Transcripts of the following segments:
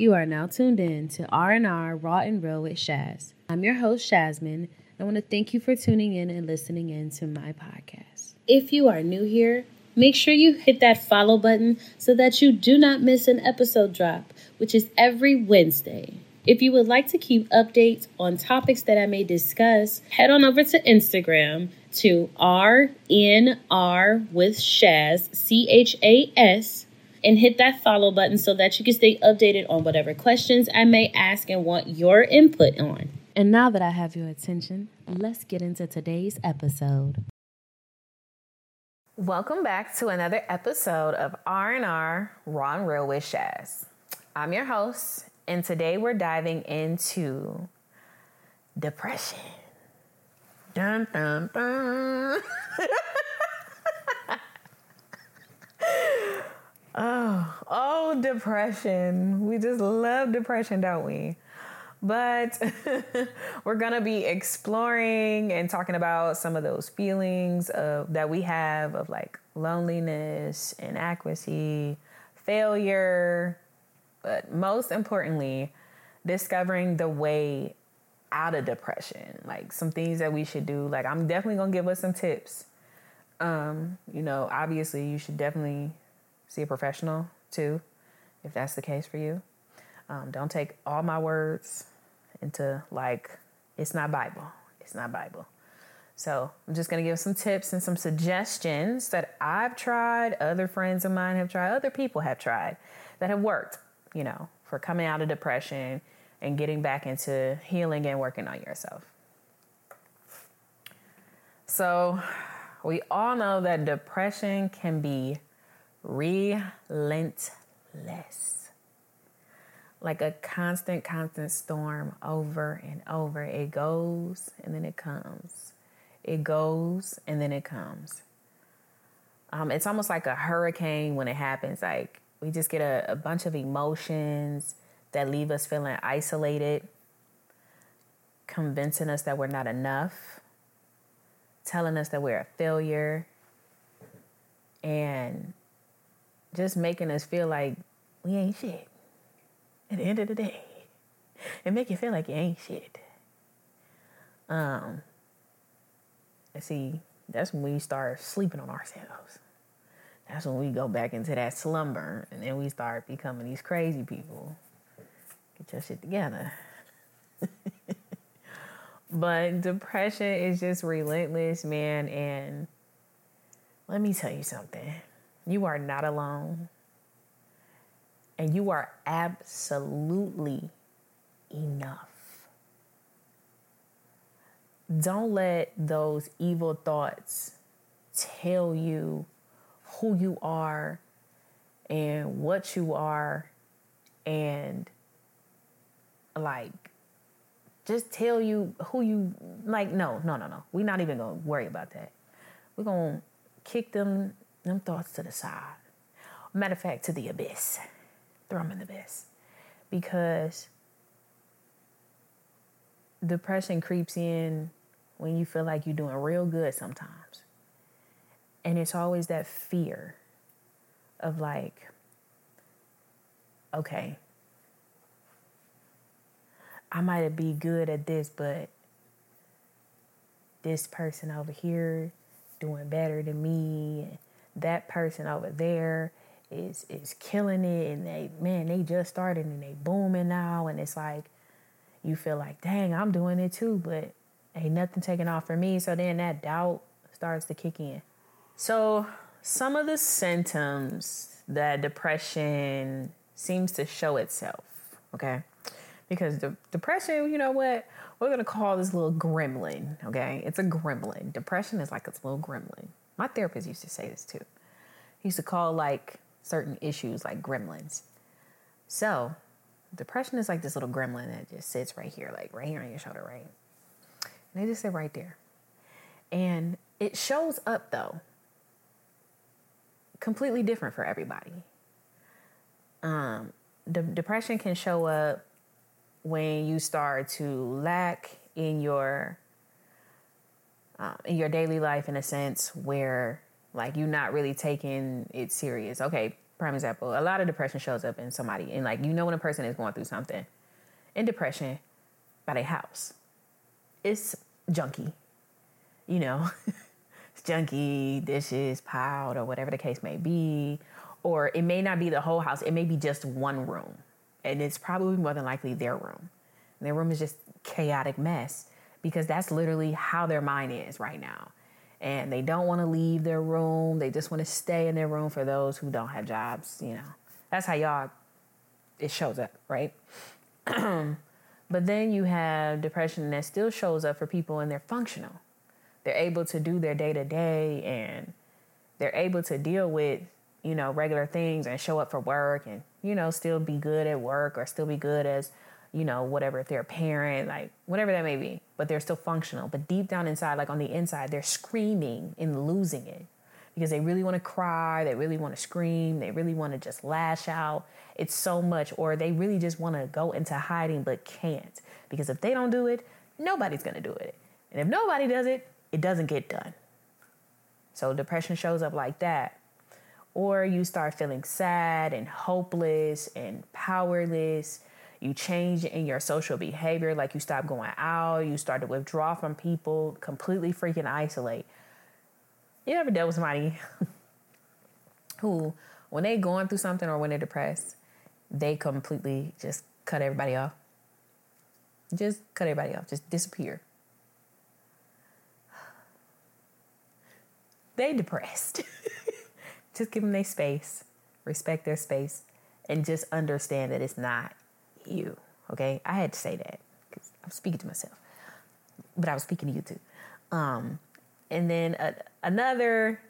You are now tuned in to R&R Raw and Real with Shaz. I'm your host, Shazmin. I want to thank you for tuning in and listening in to my podcast. If you are new here, make sure you hit that follow button so that you do not miss an episode drop, which is every Wednesday. If you would like to keep updates on topics that I may discuss, head on over to Instagram to RNR with Shaz, C H A S and hit that follow button so that you can stay updated on whatever questions I may ask and want your input on. And now that I have your attention, let's get into today's episode. Welcome back to another episode of R&R Raw and Real with Shaz. I'm your host, and today we're diving into depression. Dun, dun, dun. Oh, oh, depression. We just love depression, don't we? But we're gonna be exploring and talking about some of those feelings of that we have of like loneliness, inadequacy, failure, but most importantly, discovering the way out of depression. Like some things that we should do. Like I'm definitely gonna give us some tips. Um, you know, obviously you should definitely see a professional too, if that's the case for you. Um, don't take all my words into like it's not Bible. It's not Bible. So I'm just gonna give some tips and some suggestions that I've tried, other friends of mine have tried, other people have tried that have worked, you know, for coming out of depression and getting back into healing and working on yourself. So we all know that depression can be relentless. Like a constant, constant storm over and over. It goes and then it comes. It goes and then it comes. Um, it's almost like a hurricane when it happens. Like we just get a, a bunch of emotions that leave us feeling isolated, convincing us that we're not enough, telling us that we're a failure, and just making us feel like we ain't shit. At the end of the day, it make you feel like you ain't shit. Um, see, that's when we start sleeping on ourselves. That's when we go back into that slumber, and then we start becoming these crazy people. Get your shit together. but depression is just relentless, man. And let me tell you something you are not alone. And you are absolutely enough. Don't let those evil thoughts tell you who you are and what you are and like just tell you who you like no no no no we're not even gonna worry about that we're gonna kick them them thoughts to the side. Matter of fact, to the abyss. Throw them in the abyss. Because depression creeps in when you feel like you're doing real good sometimes. And it's always that fear of like, okay, I might be good at this, but this person over here doing better than me that person over there is is killing it and they man they just started and they booming now. And it's like you feel like dang i'm doing it too but ain't nothing taking off for me. So then that doubt starts to kick in. So some of the symptoms that depression seems to show itself okay? Because the depression you know what? We're gonna call this little gremlin okay? It's a gremlin. Depression is like a little gremlin my therapist used to say this too. He used to call like certain issues like gremlins. So, depression is like this little gremlin that just sits right here, like right here on your shoulder, right? And they just sit right there. And it shows up though, completely different for everybody. Um, the depression can show up when you start to lack in your uh, in your daily life in a sense where like you're not really taking it serious. Okay, prime example, a lot of depression shows up in somebody, and like you know when a person is going through something. In depression, by their house, it's junky. You know, it's junky, dishes piled, or whatever the case may be. Or it may not be the whole house, it may be just one room. And it's probably more than likely their room. And their room is just chaotic mess because that's literally how their mind is right now. And they don't want to leave their room. They just want to stay in their room for those who don't have jobs, you know. That's how y'all it shows up, right? but then you have depression that still shows up for people and they're functional. They're able to do their day to day and they're able to deal with, you know, regular things and show up for work and, you know, still be good at work or still be good as, you know, whatever, if they're a parent, like whatever that may be, but they're still functional. But deep down inside, like on the inside, they're screaming and losing it because they really want to cry, they really want to scream, they really want to just lash out. It's so much, or they really just want to go into hiding but can't because if they don't do it, nobody's going to do it. And if nobody does it, it doesn't get done. So depression shows up like that. Or you start feeling sad and hopeless and powerless. You change in your social behavior, like you stop going out, you start to withdraw from people, completely freaking isolate. You ever dealt with somebody who, when they going through something or when they're depressed, they completely just cut everybody off? Just cut everybody off, just disappear. They depressed. just give them their space, respect their space, and just understand that it's not you. Okay, I had to say that because I'm speaking to myself, but I was speaking to you too. Um, and then another,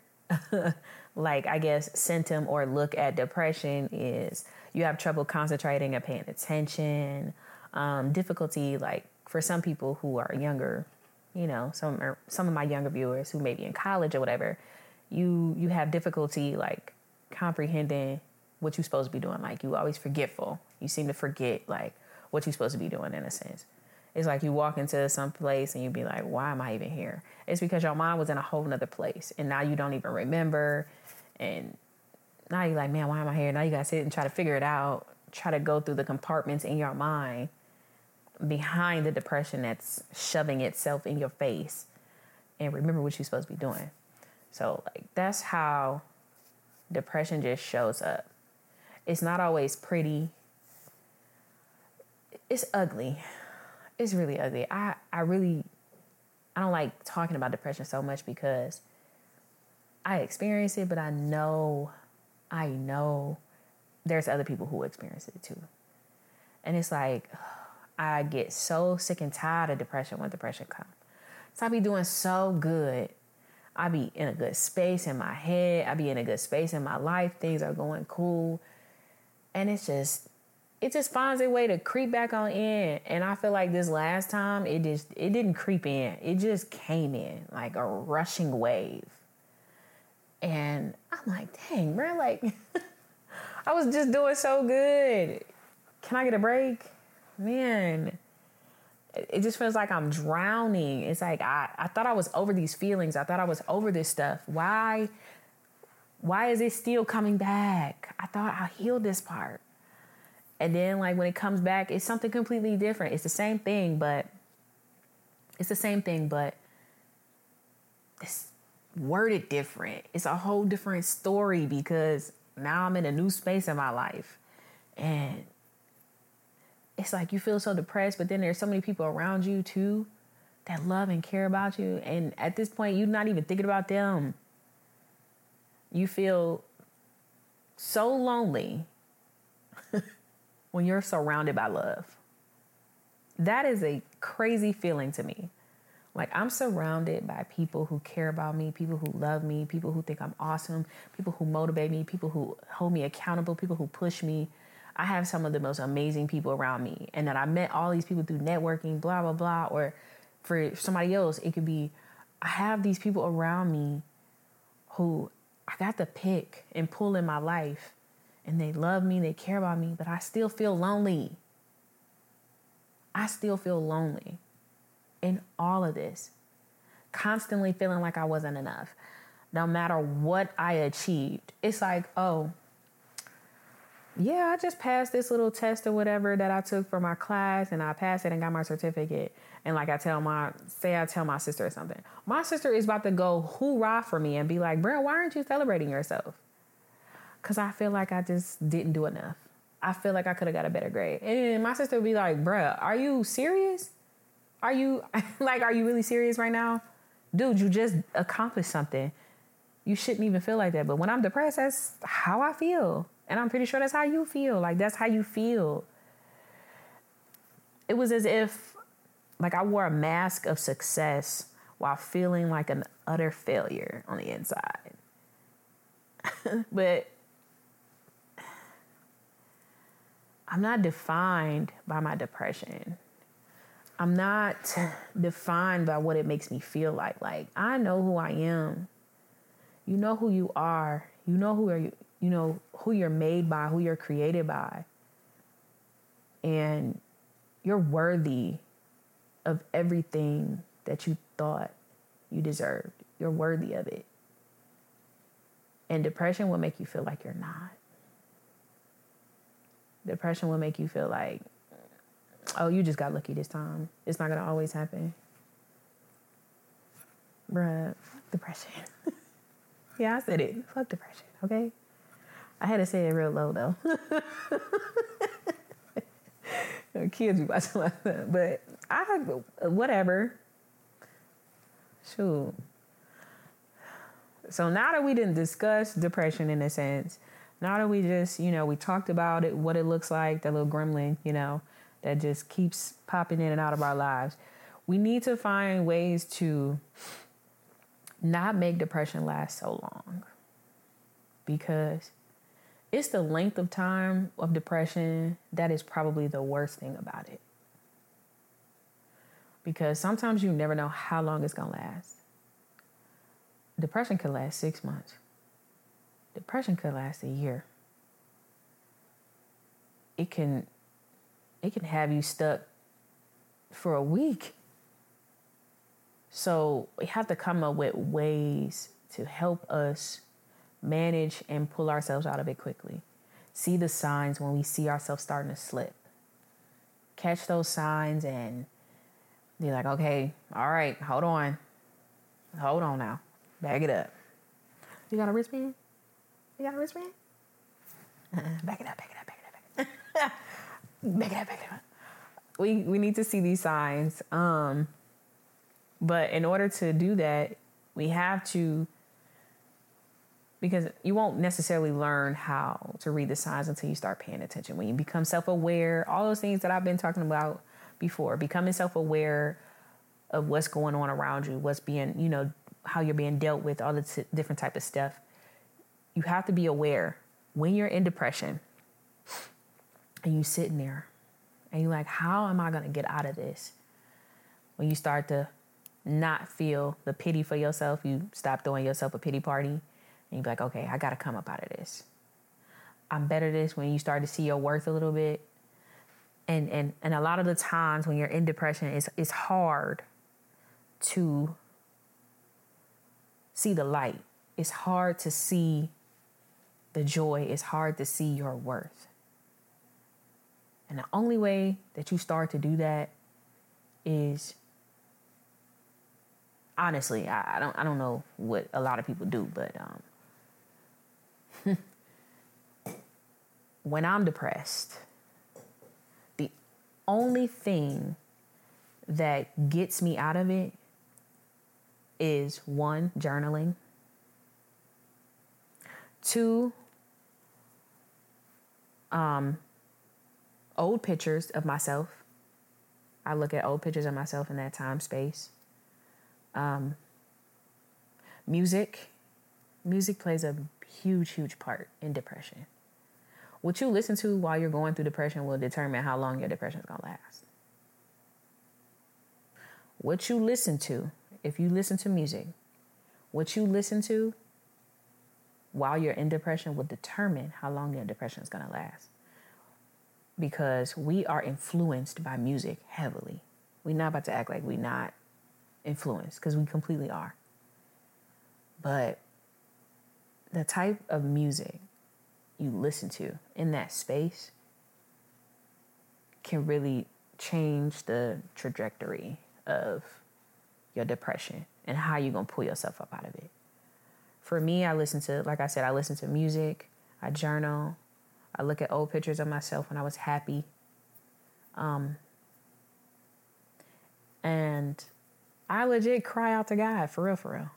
like, I guess, symptom or look at depression is you have trouble concentrating and paying attention, um, difficulty, like, for some people who are younger, you know, some are, some of my younger viewers who may be in college or whatever, you you have difficulty like comprehending what you're supposed to be doing. Like you always forgetful. You seem to forget like what you're supposed to be doing in a sense. It's like you walk into some place and you be like, why am I even here? It's because your mind was in a whole nother place and now you don't even remember. And now you're like, man, why am I here? Now you gotta sit and try to figure it out, try to go through the compartments in your mind behind the depression that's shoving itself in your face and remember what you're supposed to be doing. So like that's how depression just shows up. It's not always pretty. It's ugly it's really ugly. I I really I don't like talking about depression so much because I experience it, but I know I know there's other people who experience it too. And it's like I get so sick and tired of depression when depression comes. So I be doing so good. I be in a good space in my head. I be in a good space in my life. Things are going cool. And it's just it just finds a way to creep back on in. And I feel like this last time it just it didn't creep in. It just came in like a rushing wave. And I'm like, dang, bro, like I was just doing so good. Can I get a break? Man, it just feels like I'm drowning. It's like I, I thought I was over these feelings. I thought I was over this stuff. Why why is it still coming back? I thought I healed this part. And then like when it comes back, it's something completely different. It's the same thing, but it's the same thing, but it's worded different. It's a whole different story because now I'm in a new space in my life. And it's like you feel so depressed, but then there's so many people around you too that love and care about you. And at this point, you're not even thinking about them. You feel so lonely when you're surrounded by love. That is a crazy feeling to me. Like I'm surrounded by people who care about me, people who love me, people who think I'm awesome, people who motivate me, people who hold me accountable, people who push me. I have some of the most amazing people around me. And that I met all these people through networking, blah, blah, blah. Or for somebody else, it could be I have these people around me who I got to pick and pull in my life and they love me, they care about me, but I still feel lonely. I still feel lonely in all of this, constantly feeling like I wasn't enough. No matter what I achieved, it's like, oh, yeah, I just passed this little test or whatever that I took for my class and I passed it and got my certificate. And like I tell my, say I tell my sister or something. My sister is about to go hoorah for me and be like, bro, why aren't you celebrating yourself? Because I feel like I just didn't do enough. I feel like I could have got a better grade. And my sister would be like, bruh, are you serious? Are you, like, are you really serious right now? Dude, you just accomplished something. You shouldn't even feel like that. But when I'm depressed, that's how I feel. And I'm pretty sure that's how you feel. Like, that's how you feel. It was as if, like, I wore a mask of success while feeling like an utter failure on the inside. but I'm not defined by my depression. I'm not defined by what it makes me feel like. Like I know who I am. You know who you are. You know who are you you know who you're made by, who you're created by. And you're worthy of everything that you thought you deserved. You're worthy of it. And depression will make you feel like you're not. Depression will make you feel like, oh, you just got lucky this time. It's not gonna always happen. Bruh, depression. yeah, I said it. Fuck depression, okay? I had to say it real low though. Kids be watching like that. But I whatever. Shoot. So now that we didn't discuss depression in a sense, now that we just, you know, we talked about it, what it looks like, that little gremlin, you know, that just keeps popping in and out of our lives. We need to find ways to not make depression last so long. Because it's the length of time of depression that is probably the worst thing about it. Because sometimes you never know how long it's to last. Depression could last six months. Depression could last a year. It can it can have you stuck for a week. So we have to come up with ways to help us manage and pull ourselves out of it quickly. See the signs when we see ourselves starting to slip. Catch those signs and be like, okay, all right, hold on. Hold on now. Bag it up. You got a wristband? You got a wristband? Uh-uh. Back it up, back it up, back it up, back it up. back it up, back it up. We, we need to see these signs. Um, but in order to do that, we have to because you won't necessarily learn how to read the signs until you start paying attention. When you become self aware, all those things that I've been talking about before, becoming self aware of what's going on around you, what's being, you know, how you're being dealt with, all the t- different type of stuff. You have to be aware when you're in depression and you sitting there and you're like, how am I going to get out of this? When you start to not feel the pity for yourself, you stop throwing yourself a pity party and you're like, okay, I got to come up out of this. I'm better this when you start to see your worth a little bit. And, and, and a lot of the times when you're in depression, it's, it's hard to see the light. It's hard to see the joy. It's hard to see your worth. And the only way that you start to do that is honestly, I, I don't I don't know what a lot of people do, but um, when I'm depressed, the only thing that gets me out of it is one, journaling, two, um, old pictures of myself. I look at old pictures of myself in that time space. Um, music. Music plays a huge, huge part in depression. What you listen to while you're going through depression will determine how long your depression is going to last. What you listen to, if you listen to music, what you listen to while you're in depression will determine how long your depression is going to last. Because we are influenced by music heavily. We're not about to act like we're not influenced because we completely are. But the type of music you listen to in that space can really change the trajectory of your depression and how you're going to pull yourself up out of it. For me, I listen to, like I said, I listen to music, I journal, I look at old pictures of myself when I was happy. Um, and I legit cry out to God for real, for real.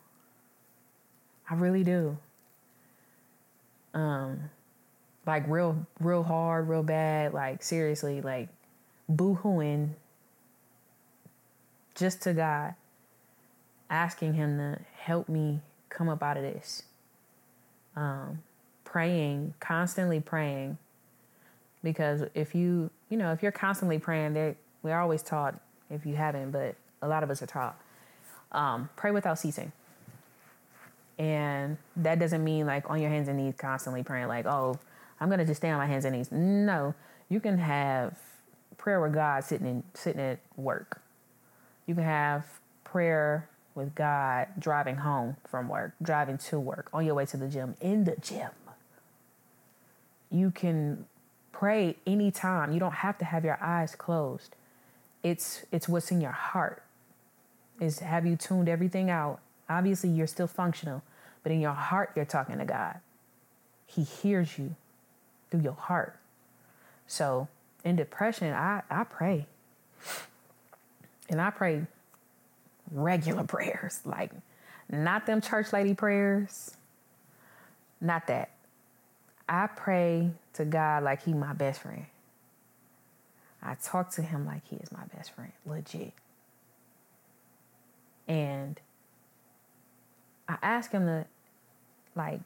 I really do. Um, like real, real hard, real bad. Like seriously, like boo-hooing just to God, asking Him to help me come up out of this. Um, praying, constantly praying, because if you, you know, if you're constantly praying, there we're always taught. If you haven't, but a lot of us are taught, um, pray without ceasing. And that doesn't mean like on your hands and knees constantly praying, like, oh, I'm gonna just stay on my hands and knees. No, you can have prayer with God sitting in sitting at work. You can have prayer with God driving home from work, driving to work, on your way to the gym, in the gym. You can pray anytime. You don't have to have your eyes closed. It's it's what's in your heart. Is have you tuned everything out? Obviously you're still functional, but in your heart you're talking to God. He hears you through your heart. So in depression, I, I pray. And I pray regular prayers, like not them church lady prayers, not that. I pray to God like he my best friend. I talk to him like he is my best friend, legit. And I ask him to like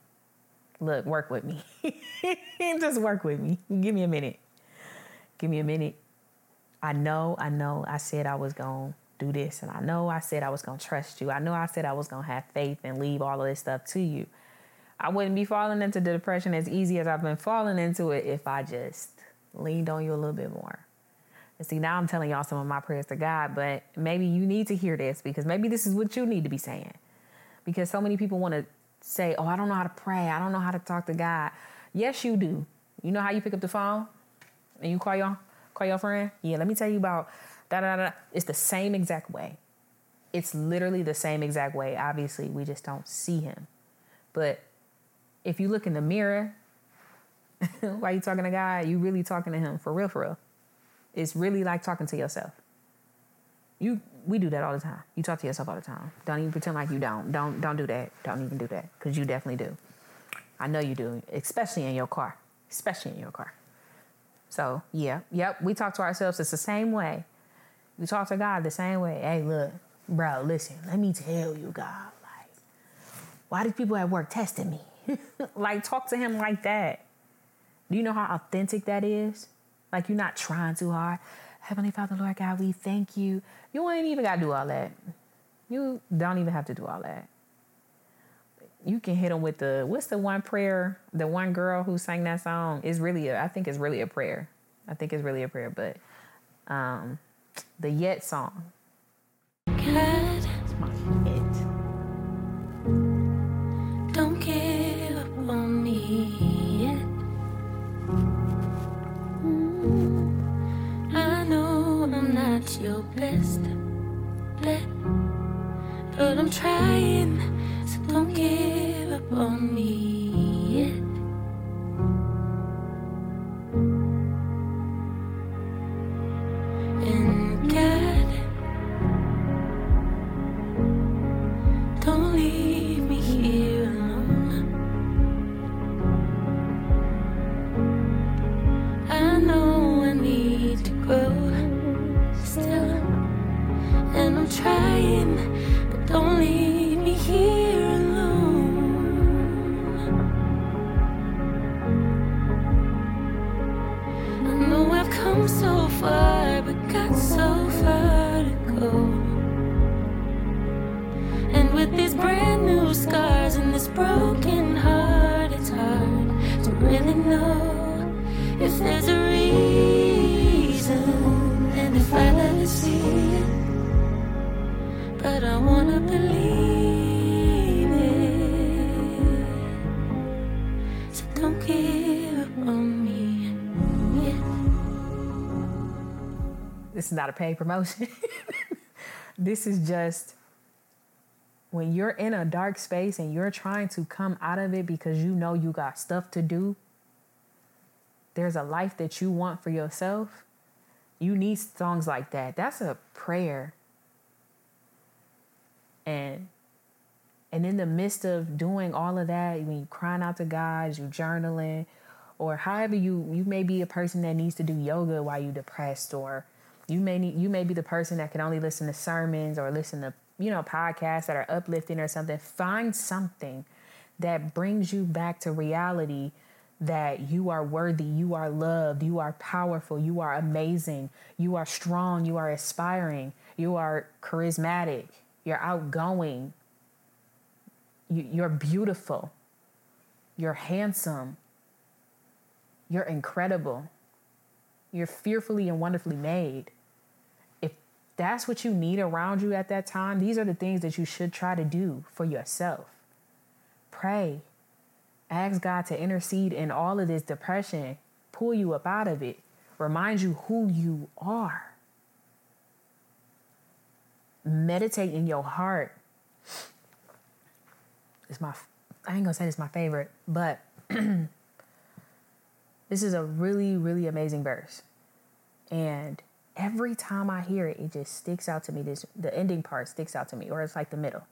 look, work with me. Just work with me. Give me a minute. Give me a minute. I know, I know I said I was to do this. And I know I said I was going to trust you. I know I said I was going to have faith and leave all of this stuff to you. I wouldn't be falling into the depression as easy as I've been falling into it if I just leaned on you a little bit more. And see, now I'm telling y'all some of my prayers to God, but maybe you need to hear this because maybe this is what you need to be saying. Because so many people want to say, Oh, I don't know how to pray. I don't know how to talk to God. Yes, you do. You know how you pick up the phone and you call your call your friend? Yeah, let me tell you about da da da. It's the same exact way. It's literally the same exact way. Obviously, we just don't see him. But if you look in the mirror while you talking to God, you really talking to him for real, for real. It's really like talking to yourself. You we do that all the time. You talk to yourself all the time. Don't even pretend like you don't. Don't don't do that. Don't even do that because you definitely do. I know you do, especially in your car. Especially in your car. So yeah, yep. We talk to ourselves. It's the same way. We talk to God the same way. Hey, look, bro, listen. Let me tell you, God. Like, why do people at work testing me? like, talk to Him like that. Do you know how authentic that is? Like, you're not trying too hard. Heavenly Father, Lord God, we thank you. You ain't even got to do all that. You don't even have to do all that. You can hit them with the what's the one prayer? The one girl who sang that song is really a, I think it's really a prayer. I think it's really a prayer, but um, the Yet song. God, it's my hit. Don't give up on me yet. Mm, I know I'm not your best bet, but I'm trying, so don't give up on me yet. if there's a reason and if I let it see it. But I wanna believe it. So don't give up on me. This is not a paid promotion. this is just when you're in a dark space and you're trying to come out of it because you know you got stuff to do there's a life that you want for yourself. You need songs like that. That's a prayer. And and in the midst of doing all of that, when you crying out to God, you journaling, or however you you may be a person that needs to do yoga while you're depressed, or you may need you may be the person that can only listen to sermons or listen to you know podcasts that are uplifting or something. Find something that brings you back to reality that you are worthy, you are loved, you are powerful, you are amazing, you are strong, you are aspiring, you are charismatic, you're outgoing, you're beautiful. You're handsome. You're incredible. You're fearfully and wonderfully made. If that's what you need around you at that time, these are the things that you should try to do for yourself. Pray. Ask God to intercede in all of this depression, pull you up out of it, remind you who you are. Meditate in your heart it's my I ain't gonna say it's my favorite, but this is a really, really amazing verse. And every time I hear it, it just sticks out to me. This the ending part sticks out to me, or it's like the middle.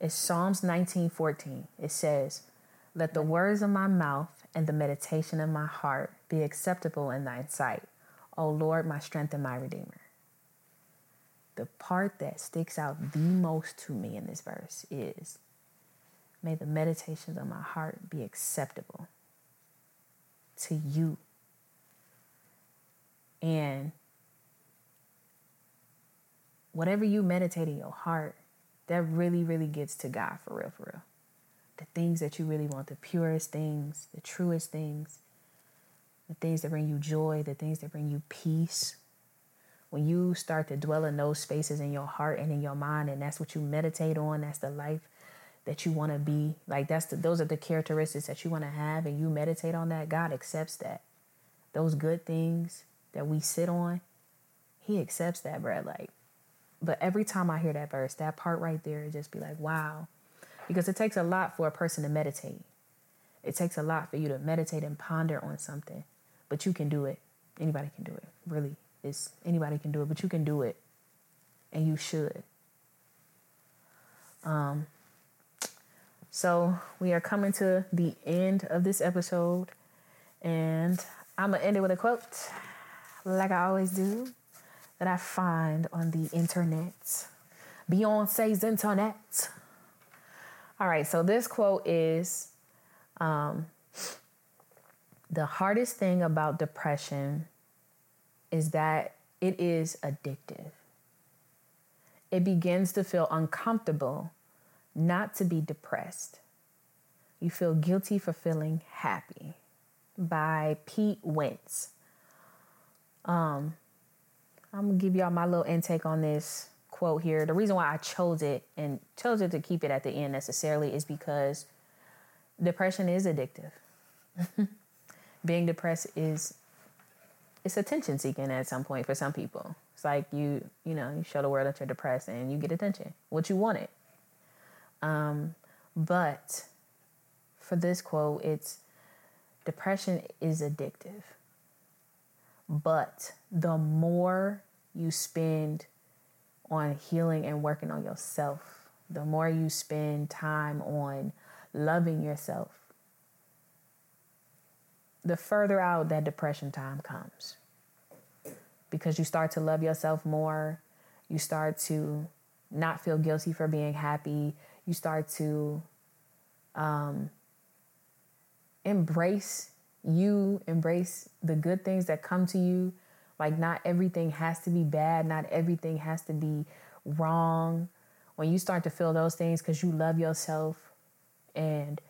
It's Psalms 19 14. It says, Let the words of my mouth and the meditation of my heart be acceptable in thine sight, O Lord, my strength and my redeemer. The part that sticks out the most to me in this verse is May the meditations of my heart be acceptable to you. And whatever you meditate in your heart, that really, really gets to God for real, for real. The things that you really want, the purest things, the truest things, the things that bring you joy, the things that bring you peace. When you start to dwell in those spaces in your heart and in your mind, and that's what you meditate on, that's the life that you want to be. Like that's the those are the characteristics that you want to have and you meditate on that, God accepts that. Those good things that we sit on, he accepts that, bro. Like but every time I hear that verse, that part right there, just be like, wow. Because it takes a lot for a person to meditate. It takes a lot for you to meditate and ponder on something. But you can do it. Anybody can do it. Really. It's anybody can do it, but you can do it. And you should. Um so we are coming to the end of this episode, and I'm gonna end it with a quote, like I always do, that I find on the internet, Beyonce's internet. All right, so this quote is um, The hardest thing about depression is that it is addictive. It begins to feel uncomfortable not to be depressed. You feel guilty for feeling happy by Pete Wentz. Um, I'm gonna give y'all my little intake on this quote here. The reason why I chose it and chose it to keep it at the end necessarily is because depression is addictive. Being depressed is it's attention seeking at some point for some people. It's like you, you know, you show the world that you're depressed and you get attention. What you wanted. Um, but for this quote, it's depression is addictive. But the more you spend on healing and working on yourself, the more you spend time on loving yourself, the further out that depression time comes. Because you start to love yourself more, you start to not feel guilty for being happy, you start to um, embrace you, embrace the good things that come to you. Like, not everything has to be bad, not everything has to be wrong. When you start to feel those things because you love yourself and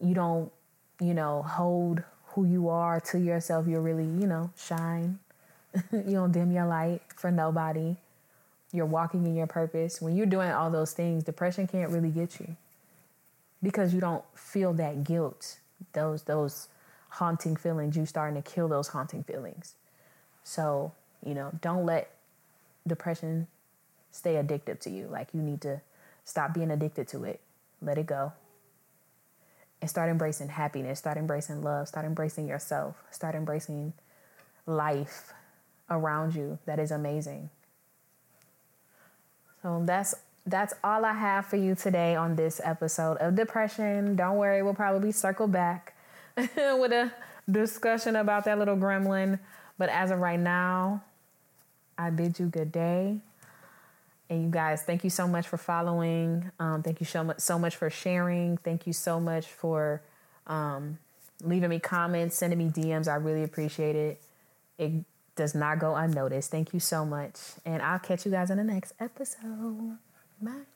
you don't, you know, hold who you are to yourself, you're really, you know, shine. you don't dim your light for nobody you're walking in your purpose, when you're doing all those things, depression can't really get you because you don't feel that guilt, those those haunting feelings. You starting to kill those haunting feelings. So You know, don't let depression stay addictive to you. Like you need to stop being addicted to it. Let it go. And start embracing happiness, start embracing love, start embracing yourself, start embracing life around you that is amazing. So that's that's all I have for you today on this episode of depression. Don't worry, we'll probably circle back with a discussion about that little gremlin. But as of right now, I bid you good day. And you guys, thank you so much for following. Um, thank you so much, so much for sharing. Thank you so much for um, leaving me comments, sending me DMs. I really appreciate it. It does not go unnoticed. Thank you so much. And I'll catch you guys in the next episode. Bye.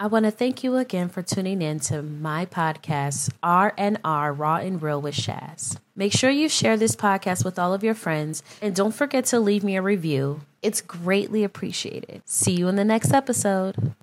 I want to thank you again for tuning in to my podcast, R&R Raw and Real with Shaz. Make sure you share this podcast with all of your friends and don't forget to leave me a review. It's greatly appreciated. See you in the next episode.